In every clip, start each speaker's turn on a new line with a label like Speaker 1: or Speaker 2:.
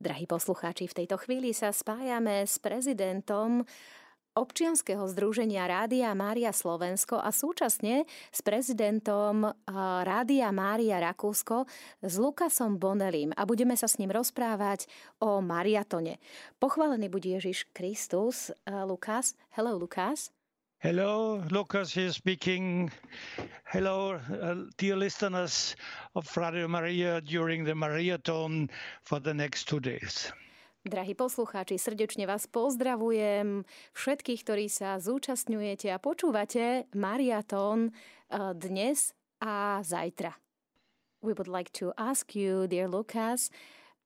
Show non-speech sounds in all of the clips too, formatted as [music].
Speaker 1: Drahí poslucháči, v tejto chvíli sa spájame s prezidentom občianskeho združenia Rádia Mária Slovensko a súčasne s prezidentom Rádia Mária Rakúsko s Lukasom Bonelim a budeme sa s ním rozprávať o mariatone. Pochválený bude Ježiš Kristus. Lukas, hello Lukas.
Speaker 2: Hello, Lucas here speaking. Hello, uh, dear listeners of Radio Maria during the Mariathon for the next two days.
Speaker 1: Drahí poslucháči, srdečne vás pozdravujem. Všetkých, ktorí sa zúčastňujete a počúvate Mariatón uh, dnes a zajtra. We would like to ask you, dear Lucas,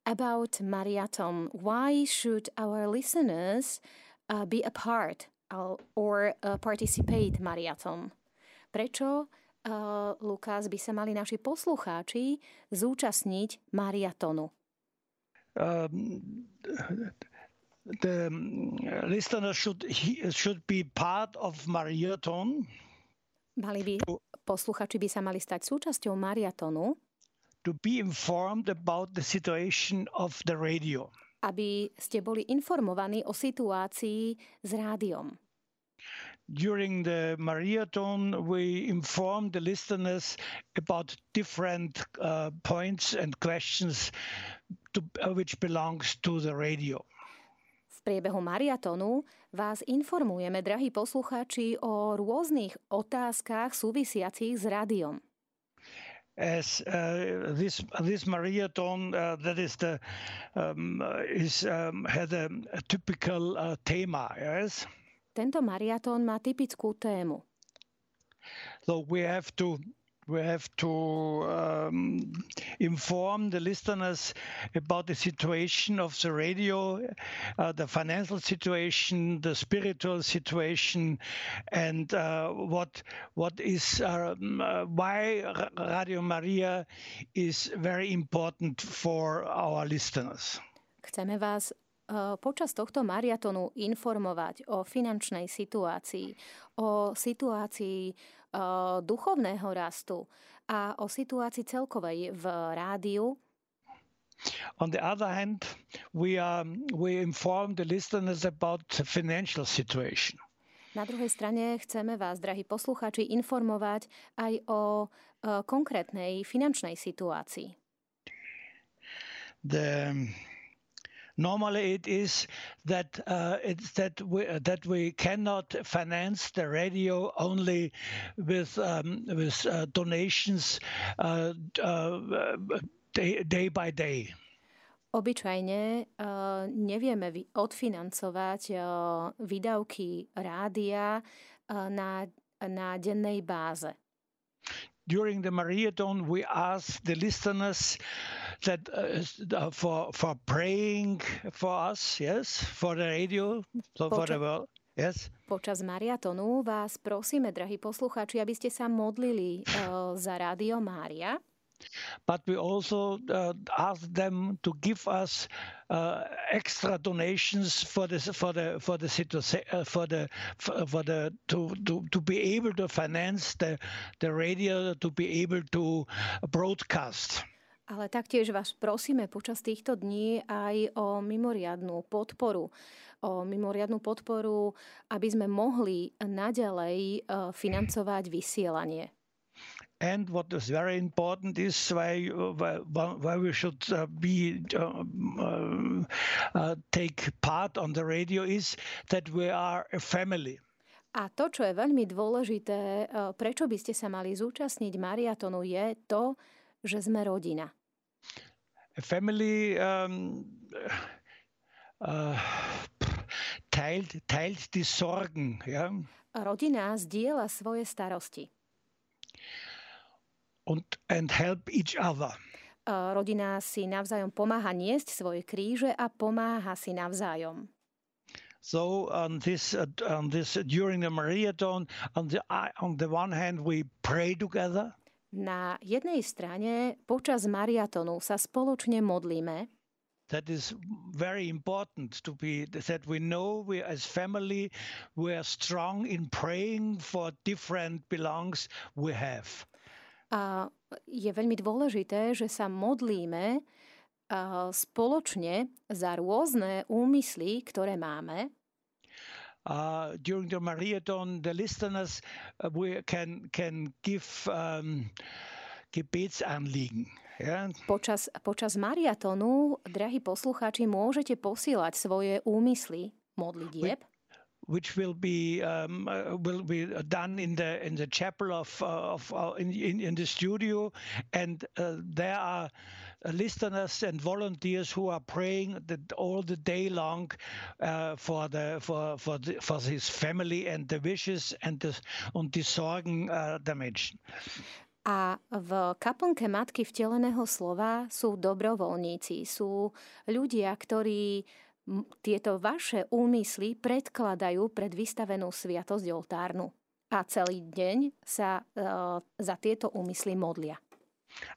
Speaker 1: about Mariathon. Why should our listeners uh, be a part or uh, participate marathon. Prečo, uh, Lukas, by sa mali naši poslucháči zúčastniť mariatonu? Um,
Speaker 2: the um, listener should, should be part of marathon.
Speaker 1: Mali by, posluchači by sa mali stať súčasťou mariatonu.
Speaker 2: To be informed about the situation of the radio.
Speaker 1: Aby ste boli informovaní o situácii s rádiom.
Speaker 2: During the Mariathon, we informed the listeners about different uh, points and questions to, uh, which belongs to the radio.
Speaker 1: V priebehu mariatonu vás informujeme, drahí poslucháči, o rôznych otázkach súvisiacich s rádiom.
Speaker 2: As uh, this this marathon uh, that is the um, is um, had a, a typical uh, thema, yes.
Speaker 1: Tento mariatón má typickú tému.
Speaker 2: So we have to we have to um, inform the listeners about the situation of the radio, uh, the financial situation, the spiritual situation, and uh, what what is um, uh, why Radio Maria is very important for our listeners.
Speaker 1: Chceme vás počas tohto mariatonu informovať o finančnej situácii, o situácii eh, duchovného rastu a o situácii celkovej v rádiu.
Speaker 2: On the other hand, we, are, we inform the listeners about the financial situation.
Speaker 1: Na druhej strane chceme vás, drahí poslucháči, informovať aj o uh, konkrétnej finančnej situácii.
Speaker 2: The, normally it is that uh, it's that we that we cannot finance the radio only with um, with uh, donations uh, uh day, day by day.
Speaker 1: Obyčajne uh, nevieme odfinancovať uh, výdavky rádia na, na dennej báze.
Speaker 2: During the Mariathon, we ask the listeners that uh, for for praying for us, yes, for the radio, so for the world. Yes.
Speaker 1: Počas mariatonu vás prosíme, drahí poslucháči, aby ste sa modlili uh, za Rádio Mária.
Speaker 2: But we also uh, ask them to give us uh, extra donations for the for the for the uh, for the for the to, to to be able to finance the the radio to be able to broadcast.
Speaker 1: Ale taktiež vás prosíme počas týchto dní aj o mimoriadnú podporu. O mimoriadnú podporu, aby sme mohli naďalej e, financovať vysielanie.
Speaker 2: And what is very important is why, why we should uh, be uh, take part on the radio is that we are a family.
Speaker 1: A to, čo je veľmi dôležité, prečo by ste sa mali zúčastniť mariatonu, je to, že sme rodina.
Speaker 2: A family um, uh, teilt, teilt die Sorgen. Ja?
Speaker 1: Rodina zdieľa svoje starosti.
Speaker 2: Und, and help each other.
Speaker 1: Rodina si navzájom pomáha niesť svoje kríže a pomáha si navzájom.
Speaker 2: So on this, uh, on this during the Mariathon, on the on the one hand we pray together.
Speaker 1: Na jednej strane počas mariatonu sa spoločne modlíme.
Speaker 2: That is very important to be that we know we as family we are strong in praying for different belongs we have.
Speaker 1: A je veľmi dôležité, že sa modlíme spoločne za rôzne úmysly, ktoré máme.
Speaker 2: Uh, during the Mariathon, the listeners uh, we can can give um, Gebetsanliegen. Yeah.
Speaker 1: Počas, počas mariatonu, drahí poslucháči, môžete posielať svoje úmysly modlitieb.
Speaker 2: Which will be um, uh, will be done in the in the chapel of uh, of uh, in, in in the studio, and uh, there are listeners and volunteers who are praying the, all the day long for the for for the, for his family and the wishes and the und die Sorgen der Menschen.
Speaker 1: A v kaplnke Matky vteleného slova sú dobrovoľníci, sú ľudia, ktorí tieto vaše úmysly predkladajú pred vystavenú sviatosť oltárnu. A celý deň sa uh, za tieto úmysly modlia.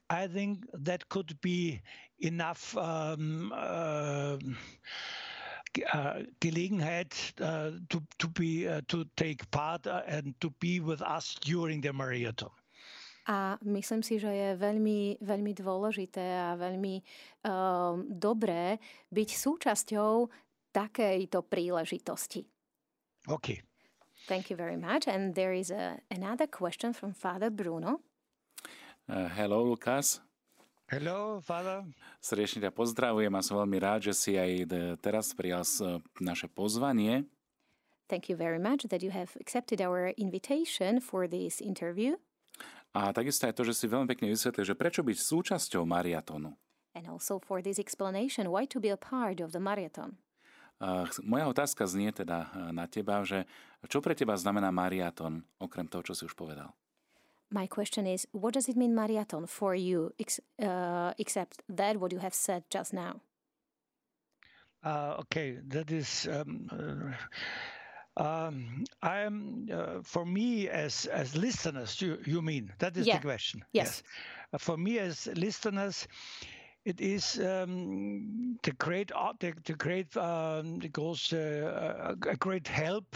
Speaker 2: I think that could be enough um, uh, uh, Gelegenheit uh, to to be uh, to take part uh, and to be with us during the marathon.
Speaker 1: A myslím si, že je veľmi, veľmi dôležité a veľmi um, dobré byť súčasťou takejto príležitosti.
Speaker 2: OK.
Speaker 1: Thank you very much. And there is a, another question from Father Bruno.
Speaker 3: Uh, hello, Lukas.
Speaker 2: Hello, Father.
Speaker 3: Srdečne ťa pozdravujem a som veľmi rád, že si aj teraz prijal naše pozvanie.
Speaker 1: Thank you very much that you have accepted our invitation for this interview.
Speaker 3: A takisto aj to, že si veľmi pekne vysvetlil, že prečo byť súčasťou mariatonu.
Speaker 1: And also for this explanation, why to be a part of the marathon.
Speaker 3: Uh, moja otázka znie teda na teba, že čo pre teba znamená mariaton, okrem toho, čo si už povedal?
Speaker 1: My question is, what does it mean marathon for you, ex- uh, except that what you have said just now?
Speaker 2: Uh, okay, that is um, uh, um, I am uh, for me as as listeners. You you mean that is
Speaker 1: yeah.
Speaker 2: the question?
Speaker 1: Yes.
Speaker 2: yes. Uh, for me as listeners, it is um, the great the, the great um, goes uh, a great help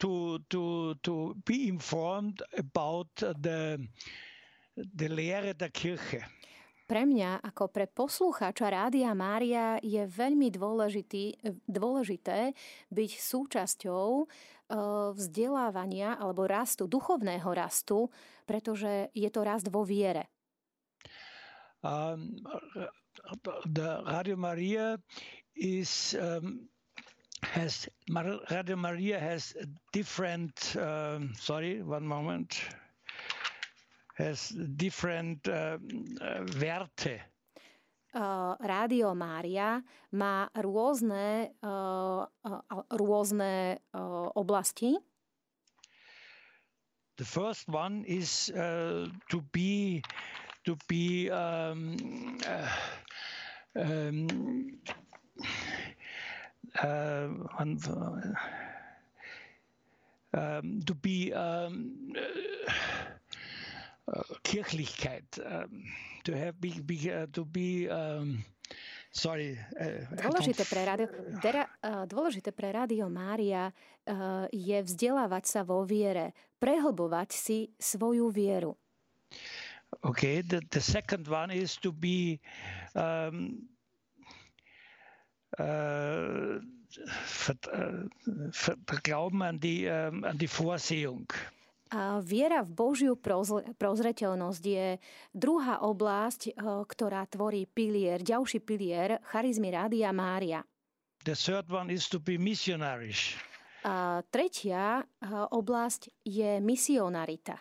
Speaker 2: to to to be informed about the the Lehre der Kirche.
Speaker 1: Pre mňa, ako pre poslucháča Rádia Mária, je veľmi dôležitý, dôležité byť súčasťou eh, vzdelávania alebo rastu, duchovného rastu, pretože je to rast vo viere.
Speaker 2: Um, Maria is um, has Radio Maria has different. Um, sorry, one moment has different uh, Werte.
Speaker 1: Uh, Rádio Mária má rôzne, uh, uh, rôzne uh, oblasti.
Speaker 2: The first one is uh, to be to be um, uh, um, uh, um, to be um, Kirchlichkeit, um, to have be, be uh, to be um, sorry. Uh,
Speaker 1: dôležité pre, rádio, dera, uh, dôležité pre Rádio Mária uh, je vzdelávať sa vo viere, prehlbovať si svoju vieru.
Speaker 2: Okay, the, the second one is to be um, uh, ver, uh, ver, Glauben an die, um, an die Vorsehung.
Speaker 1: A viera v Božiu prozreteľnosť je druhá oblasť, eh, ktorá tvorí pilier, ďalší pilier charizmy Rádia Mária.
Speaker 2: The third one is to be missionaries.
Speaker 1: A tretia eh, oblasť je misionarita.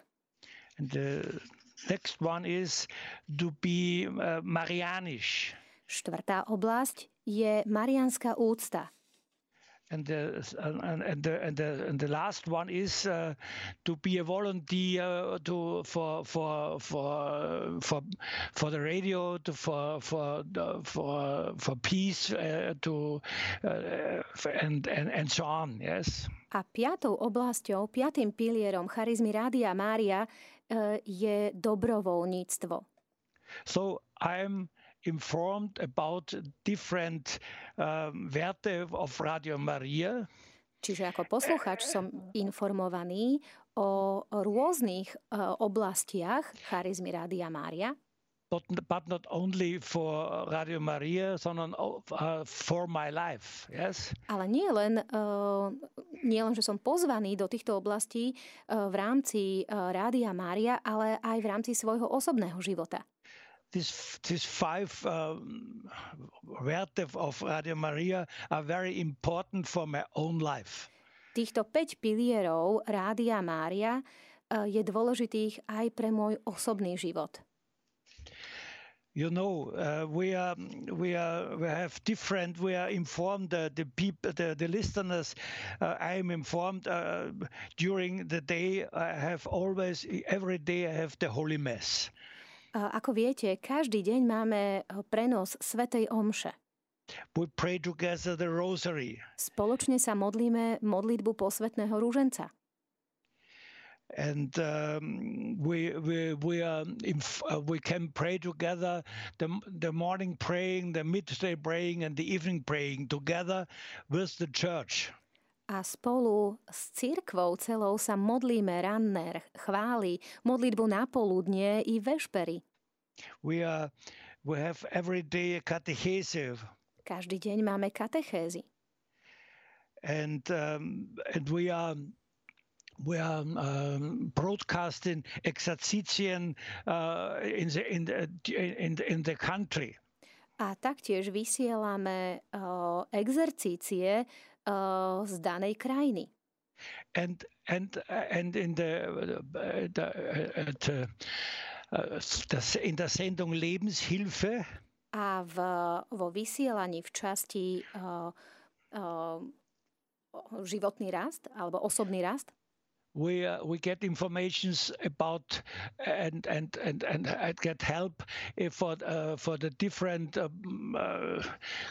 Speaker 2: And the next one is to be uh, marianisch.
Speaker 1: Štvrtá oblasť je marianská úcta.
Speaker 2: And the, and, and, the, and, the, and the last one is uh, to be a volunteer to for for for for for the radio to for for for for peace uh, to uh, and, and and so on yes.
Speaker 1: A piatou oblasťou piatým pilierom charizmy Rádia Mária uh, je dobrovoľníctvo.
Speaker 2: So I'm informed about different um, Werte of Radio Maria.
Speaker 1: Čiže ako posluchač som informovaný o rôznych uh, oblastiach charizmy Rádia Mária.
Speaker 2: but, but not only for Radio Maria, sondern uh, for my life. Yes?
Speaker 1: Ale nie len, uh, nie len, že som pozvaný do týchto oblastí uh, v rámci uh, Rádia Mária, ale aj v rámci svojho osobného života.
Speaker 2: This, these five uh, Werte of Radio Maria are very important for my own life.
Speaker 1: Týchto 5 pilierov Rádia Mária je dôležitých aj pre môj osobný život
Speaker 2: you know uh, we are we are we have different we are informed uh, the people the, the listeners uh, i am informed uh, during the day i have always every day i have the holy mass
Speaker 1: ako viete, každý deň máme prenos Svetej Omše.
Speaker 2: We pray together the rosary.
Speaker 1: Spoločne sa modlíme modlitbu posvetného rúženca
Speaker 2: and um, we we we are inf- uh, we can pray together the the morning praying the midday praying and the evening praying together with the church
Speaker 1: a spolu s cirkvou celou sa modlíme ranné chvály, modlitbu na poludnie i vešpery.
Speaker 2: We, are, we have every day a catechese.
Speaker 1: Každý deň máme katechézy.
Speaker 2: And, um, and we are we are um, broadcasting exercitien uh, in, the, in, the, in, the, in the country.
Speaker 1: A taktiež vysielame uh, exercície z danej krajiny.
Speaker 2: And, and, and in the, the, uh, das, in der Sendung Lebenshilfe
Speaker 1: a v, vo vysielaní v časti uh, uh, životný rast alebo osobný rast
Speaker 2: we uh, we get informations about and and and and I get help for uh, for the different um, uh,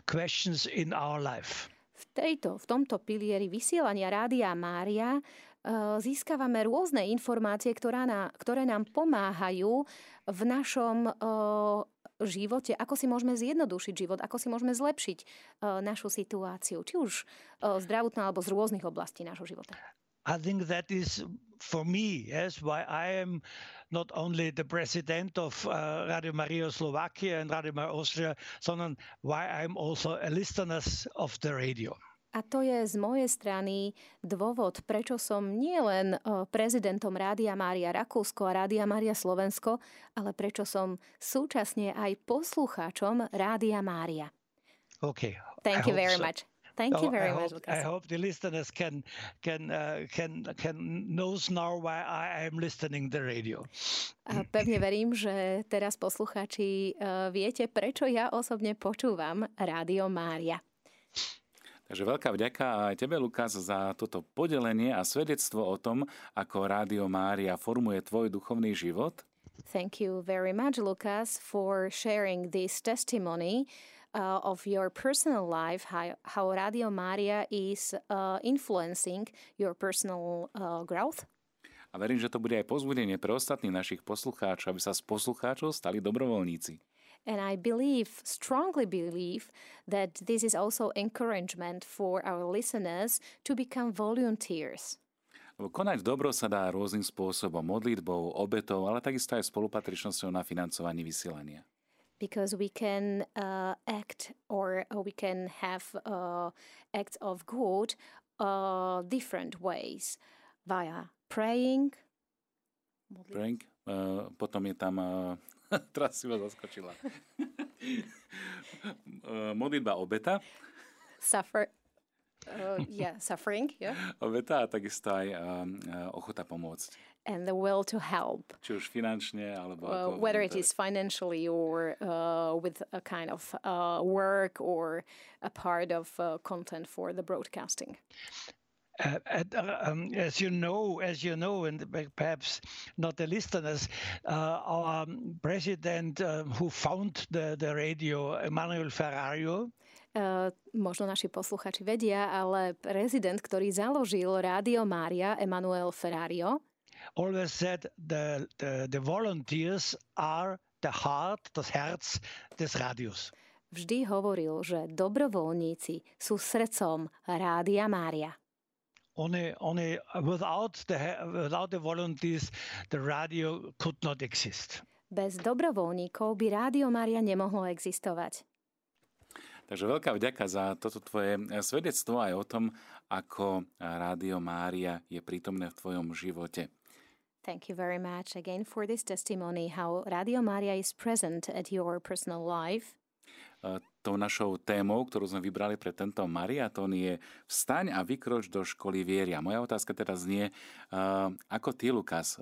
Speaker 2: questions in our life.
Speaker 1: V tejto, v tomto pilieri vysielania Rádia Mária uh, získavame rôzne informácie, ktorá na, ktoré nám pomáhajú v našom uh, živote, ako si môžeme zjednodušiť život, ako si môžeme zlepšiť uh, našu situáciu, či už uh, zdravotná alebo z rôznych oblastí nášho života.
Speaker 2: I think that is for me, yes, why I am not only the president of uh, Radio Maria Slovakia and Radio Maria Austria, sondern why I'm also a listener of the radio.
Speaker 1: A to je z mojej strany dôvod, prečo som nie len uh, prezidentom Rádia Mária Rakúsko a Rádia Mária Slovensko, ale prečo som súčasne aj poslucháčom Rádia Mária.
Speaker 2: Okay.
Speaker 1: Thank I you very so. much. Thank you very I
Speaker 2: much. Hope, I hope the listeners can can uh, can can knows now why I am listening the radio.
Speaker 1: A pevne verím, že teraz poslucháči uh, viete, prečo ja osobne počúvam Rádio Mária.
Speaker 3: Takže veľká vďaka aj tebe, Lukas, za toto podelenie a svedectvo o tom, ako Rádio Mária formuje tvoj duchovný život.
Speaker 1: Thank you very much, Lukas, for sharing this testimony uh, of your personal life, how, how Radio Maria is uh, influencing your personal uh, growth.
Speaker 3: A verím, že to bude aj pozbudenie pre ostatných našich poslucháčov, aby sa z poslucháčov stali dobrovoľníci.
Speaker 1: And I believe, strongly believe, that this is also encouragement for our listeners to become volunteers.
Speaker 3: Konať dobro sa dá rôznym spôsobom, modlitbou, obetou, ale takisto aj spolupatričnosťou na financovaní vysielania
Speaker 1: because we can uh, act or uh, we can have uh, acts of good uh, different ways via praying.
Speaker 3: Praying. Potom je tam, [laughs] teraz si ma zaskočila. modlitba obeta.
Speaker 1: Suffer, uh, yeah, suffering, yeah.
Speaker 3: Obeta a takisto aj ochota pomôcť
Speaker 1: and the will to help.
Speaker 3: Či už finančne, alebo uh,
Speaker 1: whether it is financially or uh, with a kind of uh, work or a part of uh, content for the broadcasting.
Speaker 2: Uh, um, as you know, as you know, and perhaps not the listeners, uh, our president uh, who found the, the radio, Emmanuel Ferrario,
Speaker 1: Uh, možno naši posluchači vedia, ale prezident, ktorý založil Rádio Mária, Emanuel Ferrario,
Speaker 2: always said the, the, the volunteers are the heart, das Herz des Radios.
Speaker 1: Vždy hovoril, že dobrovoľníci sú srdcom Rádia Mária.
Speaker 2: Only, only without the, without the volunteers, the radio could not exist.
Speaker 1: Bez dobrovoľníkov by Rádio Mária nemohlo existovať.
Speaker 3: Takže veľká vďaka za toto tvoje svedectvo aj o tom, ako Rádio Mária je prítomné v tvojom živote.
Speaker 1: Thank you very much again for this testimony how Radio Maria is present at your personal life.
Speaker 3: Tou našou témou, ktorú sme vybrali pre tento mariatón je Vstaň a vykroč do školy viery. A moja otázka teraz znie, ako ty, Lukas,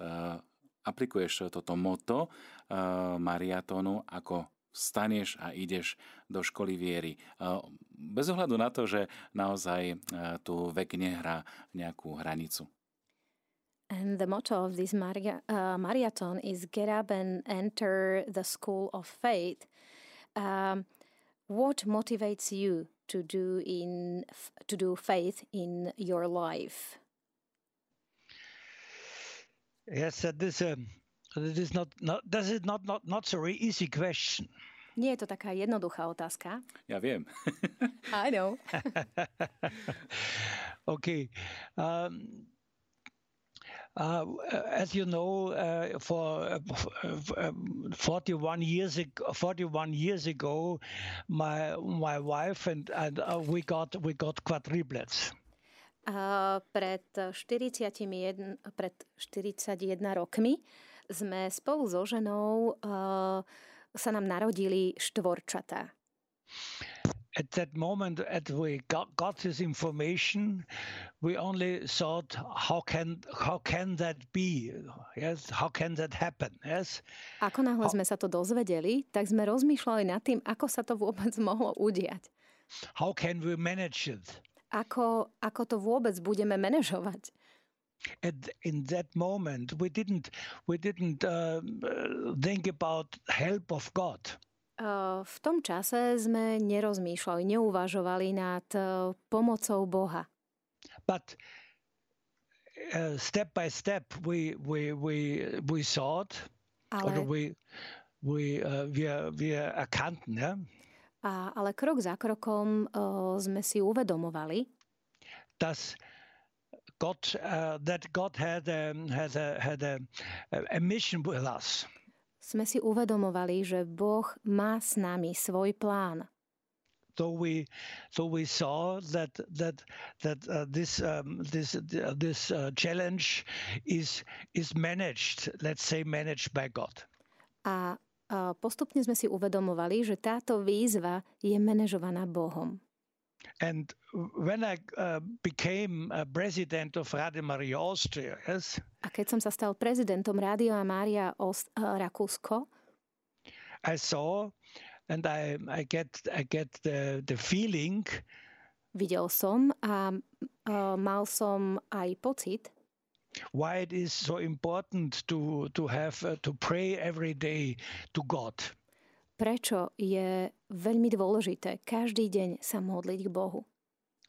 Speaker 3: aplikuješ toto moto mariatónu, ako vstaneš a ideš do školy viery. Bez ohľadu na to, že naozaj tu vek nehrá nejakú hranicu.
Speaker 1: And the motto of this Maria, uh, marathon is get up and enter the school of faith. Um, what motivates you to do in to do faith in your life?
Speaker 2: Yes, that is a that is not, not that is not not not so easy question.
Speaker 1: Nie je to taká jednoduchá otázka.
Speaker 3: Ja viem.
Speaker 1: I know. [laughs]
Speaker 2: okay. Um, as you know, uh, for uh, 41 years ago, 41 years ago, my my wife and and uh, we got we got quadruplets.
Speaker 1: Uh, pred 41, pred 41 rokmi sme spolu so ženou uh, sa nám narodili štvorčatá
Speaker 2: at that moment, as we got, got this information, we only thought, how can how can that be? Yes, how can that happen? Yes.
Speaker 1: Ako náhle sme sa to dozvedeli, tak sme rozmýšľali nad tým, ako sa to vôbec [laughs] mohlo udiať.
Speaker 2: How can we manage it?
Speaker 1: Ako, ako to vôbec budeme manažovať?
Speaker 2: At, in that moment, we didn't we didn't uh, think about help of God.
Speaker 1: V tom čase sme nerozmýšľali, neuvažovali nad pomocou Boha.
Speaker 2: But uh, step by step we we we we thought ale, or we we uh, wir wir erkannten, ja?
Speaker 1: A, ale krok za krokom uh, sme si uvedomovali,
Speaker 2: dass God, uh, that God had, um, had, a, had a, a mission with us
Speaker 1: sme si uvedomovali, že Boh má s nami svoj plán.
Speaker 2: So we, so we saw that that that uh, this um, this uh, this uh, challenge is is managed, let's say managed by God.
Speaker 1: A uh, postupne sme si uvedomovali, že táto výzva je manažovaná Bohom.
Speaker 2: And when I uh, became a president of Radio Maria Austria, yes.
Speaker 1: A keď som sa stal prezidentom Rádia Mária Ost- uh, Rakúsko,
Speaker 2: I saw and I, I get I get the, the feeling.
Speaker 1: Videl som a uh, mal som aj pocit.
Speaker 2: Why it is so important to to have uh, to pray every day to God
Speaker 1: prečo je veľmi dôležité každý deň sa modliť k Bohu.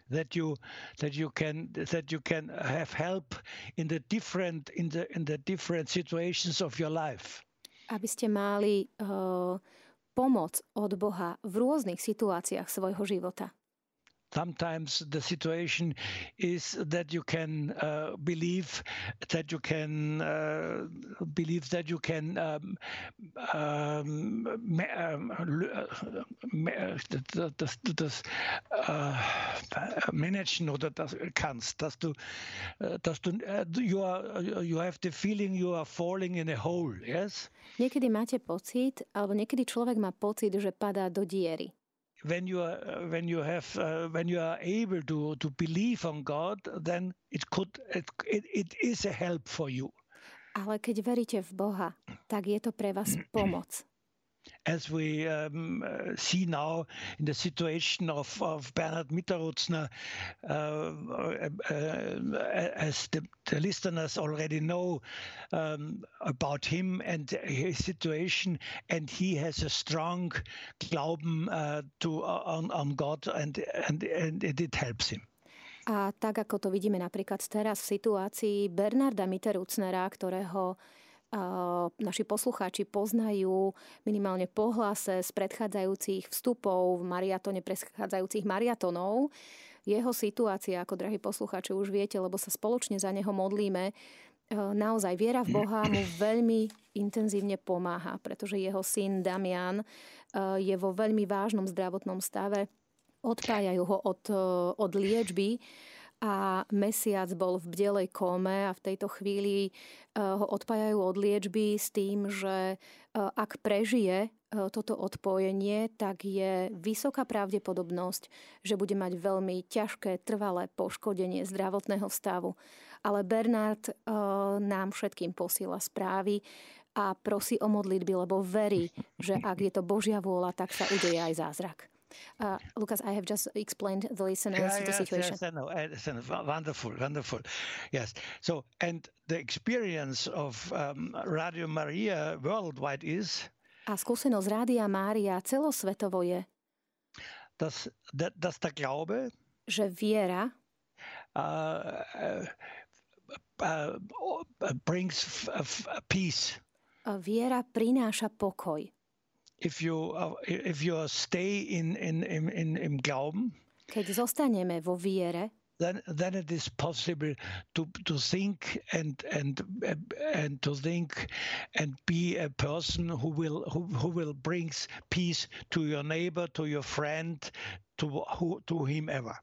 Speaker 2: That you that you can that you can have help in the different in the in the different situations of your life.
Speaker 1: Aby ste mali uh, pomoc od Boha v rôznych situáciách svojho života
Speaker 2: sometimes the situation is that you can uh, believe that you can uh, believe that you can um, um, um, das, das uh, managen oder das kannst, dass du, dass du you, are, you have the feeling you are falling in a hole, yes?
Speaker 1: Niekedy máte pocit, alebo niekedy človek má pocit, že padá do diery
Speaker 2: when you are when you have uh, when you are able to to believe on God, then it could it, it, it is a help for you.
Speaker 1: Ale keď veríte v Boha, tak je to pre vás [clears throat] pomoc.
Speaker 2: As we um, uh, see now in the situation of, of Bernhard Mitterutzner, uh, uh, uh, as the, the, listeners already know um, about him and his situation, and he has a strong Glauben uh, to uh, on, on God, and, and, and it helps him.
Speaker 1: A tak, ako to vidíme napríklad teraz v situácii Bernarda Mitterucnera, ktorého naši poslucháči poznajú minimálne pohlase z predchádzajúcich vstupov v mariatone predchádzajúcich mariatonov. Jeho situácia, ako drahí poslucháči už viete, lebo sa spoločne za neho modlíme, naozaj viera v Boha mu veľmi intenzívne pomáha, pretože jeho syn Damian je vo veľmi vážnom zdravotnom stave. Odpájajú ho od, od liečby a mesiac bol v bdelej kóme a v tejto chvíli ho odpájajú od liečby s tým, že ak prežije toto odpojenie, tak je vysoká pravdepodobnosť, že bude mať veľmi ťažké, trvalé poškodenie zdravotného stavu. Ale Bernard nám všetkým posiela správy a prosí o modlitby, lebo verí, že ak je to Božia vôľa, tak sa udeje aj zázrak. Uh, Lucas, I have just explained the listeners yeah, the situation.
Speaker 2: Yes, I know. Wonderful, wonderful. Yes. So, and the experience of um, Radio Maria worldwide is.
Speaker 1: A skúsenosť Rádia Mária celosvetovo je.
Speaker 2: Dass, dass der Glaube.
Speaker 1: Že viera.
Speaker 2: Uh, uh, uh, brings peace.
Speaker 1: Viera prináša pokoj
Speaker 2: if you uh, if you stay in in in in Glauben,
Speaker 1: keď zostaneme vo viere,
Speaker 2: then then it is possible to to think and and and to think and be a person who will who, who will brings peace to your neighbor, to your friend, to who to whomever.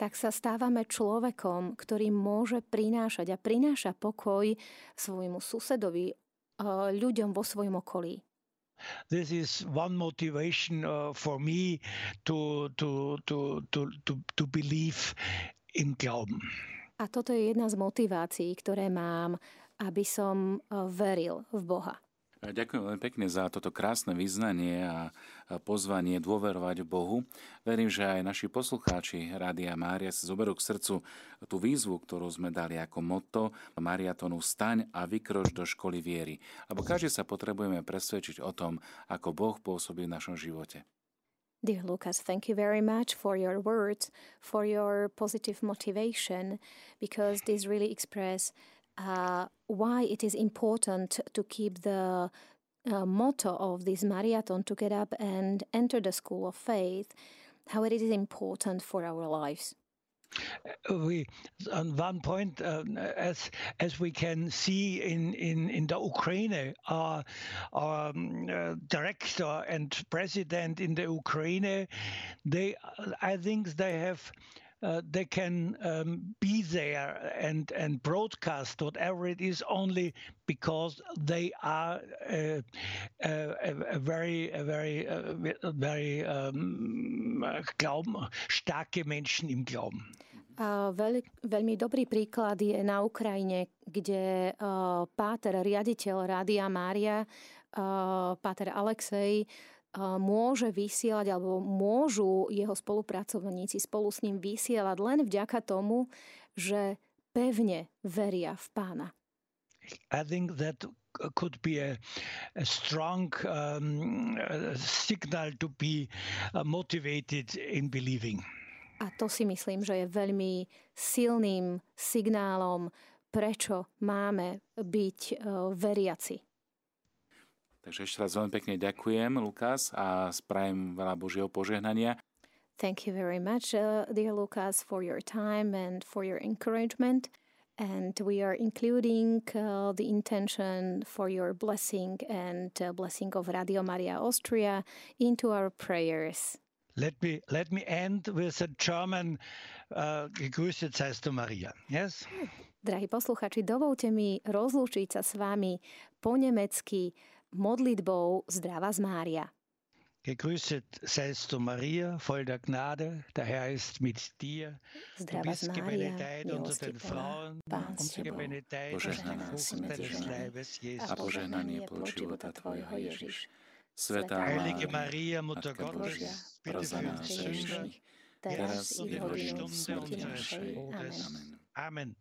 Speaker 1: tak sa stávame človekom, ktorý môže prinášať a prináša pokoj svojmu susedovi, ľuďom vo svojom okolí.
Speaker 2: This is one motivation uh, for me to, to, to, to, to, to believe in Glauben.
Speaker 1: A toto je jedna z motivácií, ktoré mám, aby som uh, veril v Boha.
Speaker 3: Ďakujem veľmi pekne za toto krásne vyznanie a pozvanie dôverovať Bohu. Verím, že aj naši poslucháči Rádia Mária si zoberú k srdcu tú výzvu, ktorú sme dali ako motto Mariatonu Staň a vykroč do školy viery. Lebo každý sa potrebujeme presvedčiť o tom, ako Boh pôsobí v našom živote.
Speaker 1: Dear Lucas, thank you very much for your words, for your positive motivation, because this really express uh, why it is important to keep the uh, motto of this marathon to get up and enter the school of faith, how it is important for our lives.
Speaker 2: Uh, we on one point uh, as as we can see in in in the Ukraine our, our um, uh, director and president in the Ukraine they I think they have uh, they can um, be there and and broadcast whatever it is only because they are uh, uh, a, a, very a very uh, very um, glauben, starke Menschen im Glauben.
Speaker 1: A veľ, veľmi dobrý príklad je na Ukrajine, kde uh, páter, riaditeľ Rádia Mária, uh, páter Alexej, môže vysielať alebo môžu jeho spolupracovníci spolu s ním vysielať len vďaka tomu, že pevne veria v pána.
Speaker 2: I think that could be a, a strong um, signal to be uh, motivated in believing.
Speaker 1: A to si myslím, že je veľmi silným signálom, prečo máme byť uh, veriaci.
Speaker 3: Takže ešte raz veľmi pekne ďakujem, Lukas, a sprajem veľa Božieho požehnania.
Speaker 1: Thank you very much, uh, dear Lucas, for your time and for your encouragement. And we are including uh, the intention for your blessing and uh, blessing of Radio Maria Austria into our prayers.
Speaker 2: Let me let me end with a German uh, Gegrüßet seist du Maria. Yes?
Speaker 1: Drahí posluchači, dovolte mi rozlúčiť sa s vami po nemecky modlitbou Zdravá z Mária.
Speaker 2: Gegrüßet seist du Maria, voll der Gnade, der Herr ist mit dir.
Speaker 1: du bist gebenedeit
Speaker 2: unter den Frauen und gebenedeit ist die Frucht deines Leibes, Jesus.
Speaker 3: A požehnaný je plod života Tvojho, Ježiš.
Speaker 2: Svetá Heilige Maria, Mutter Gottes, bitte für uns Sünder,
Speaker 3: teraz i v hodinu smrti našej.
Speaker 2: Amen. Amen.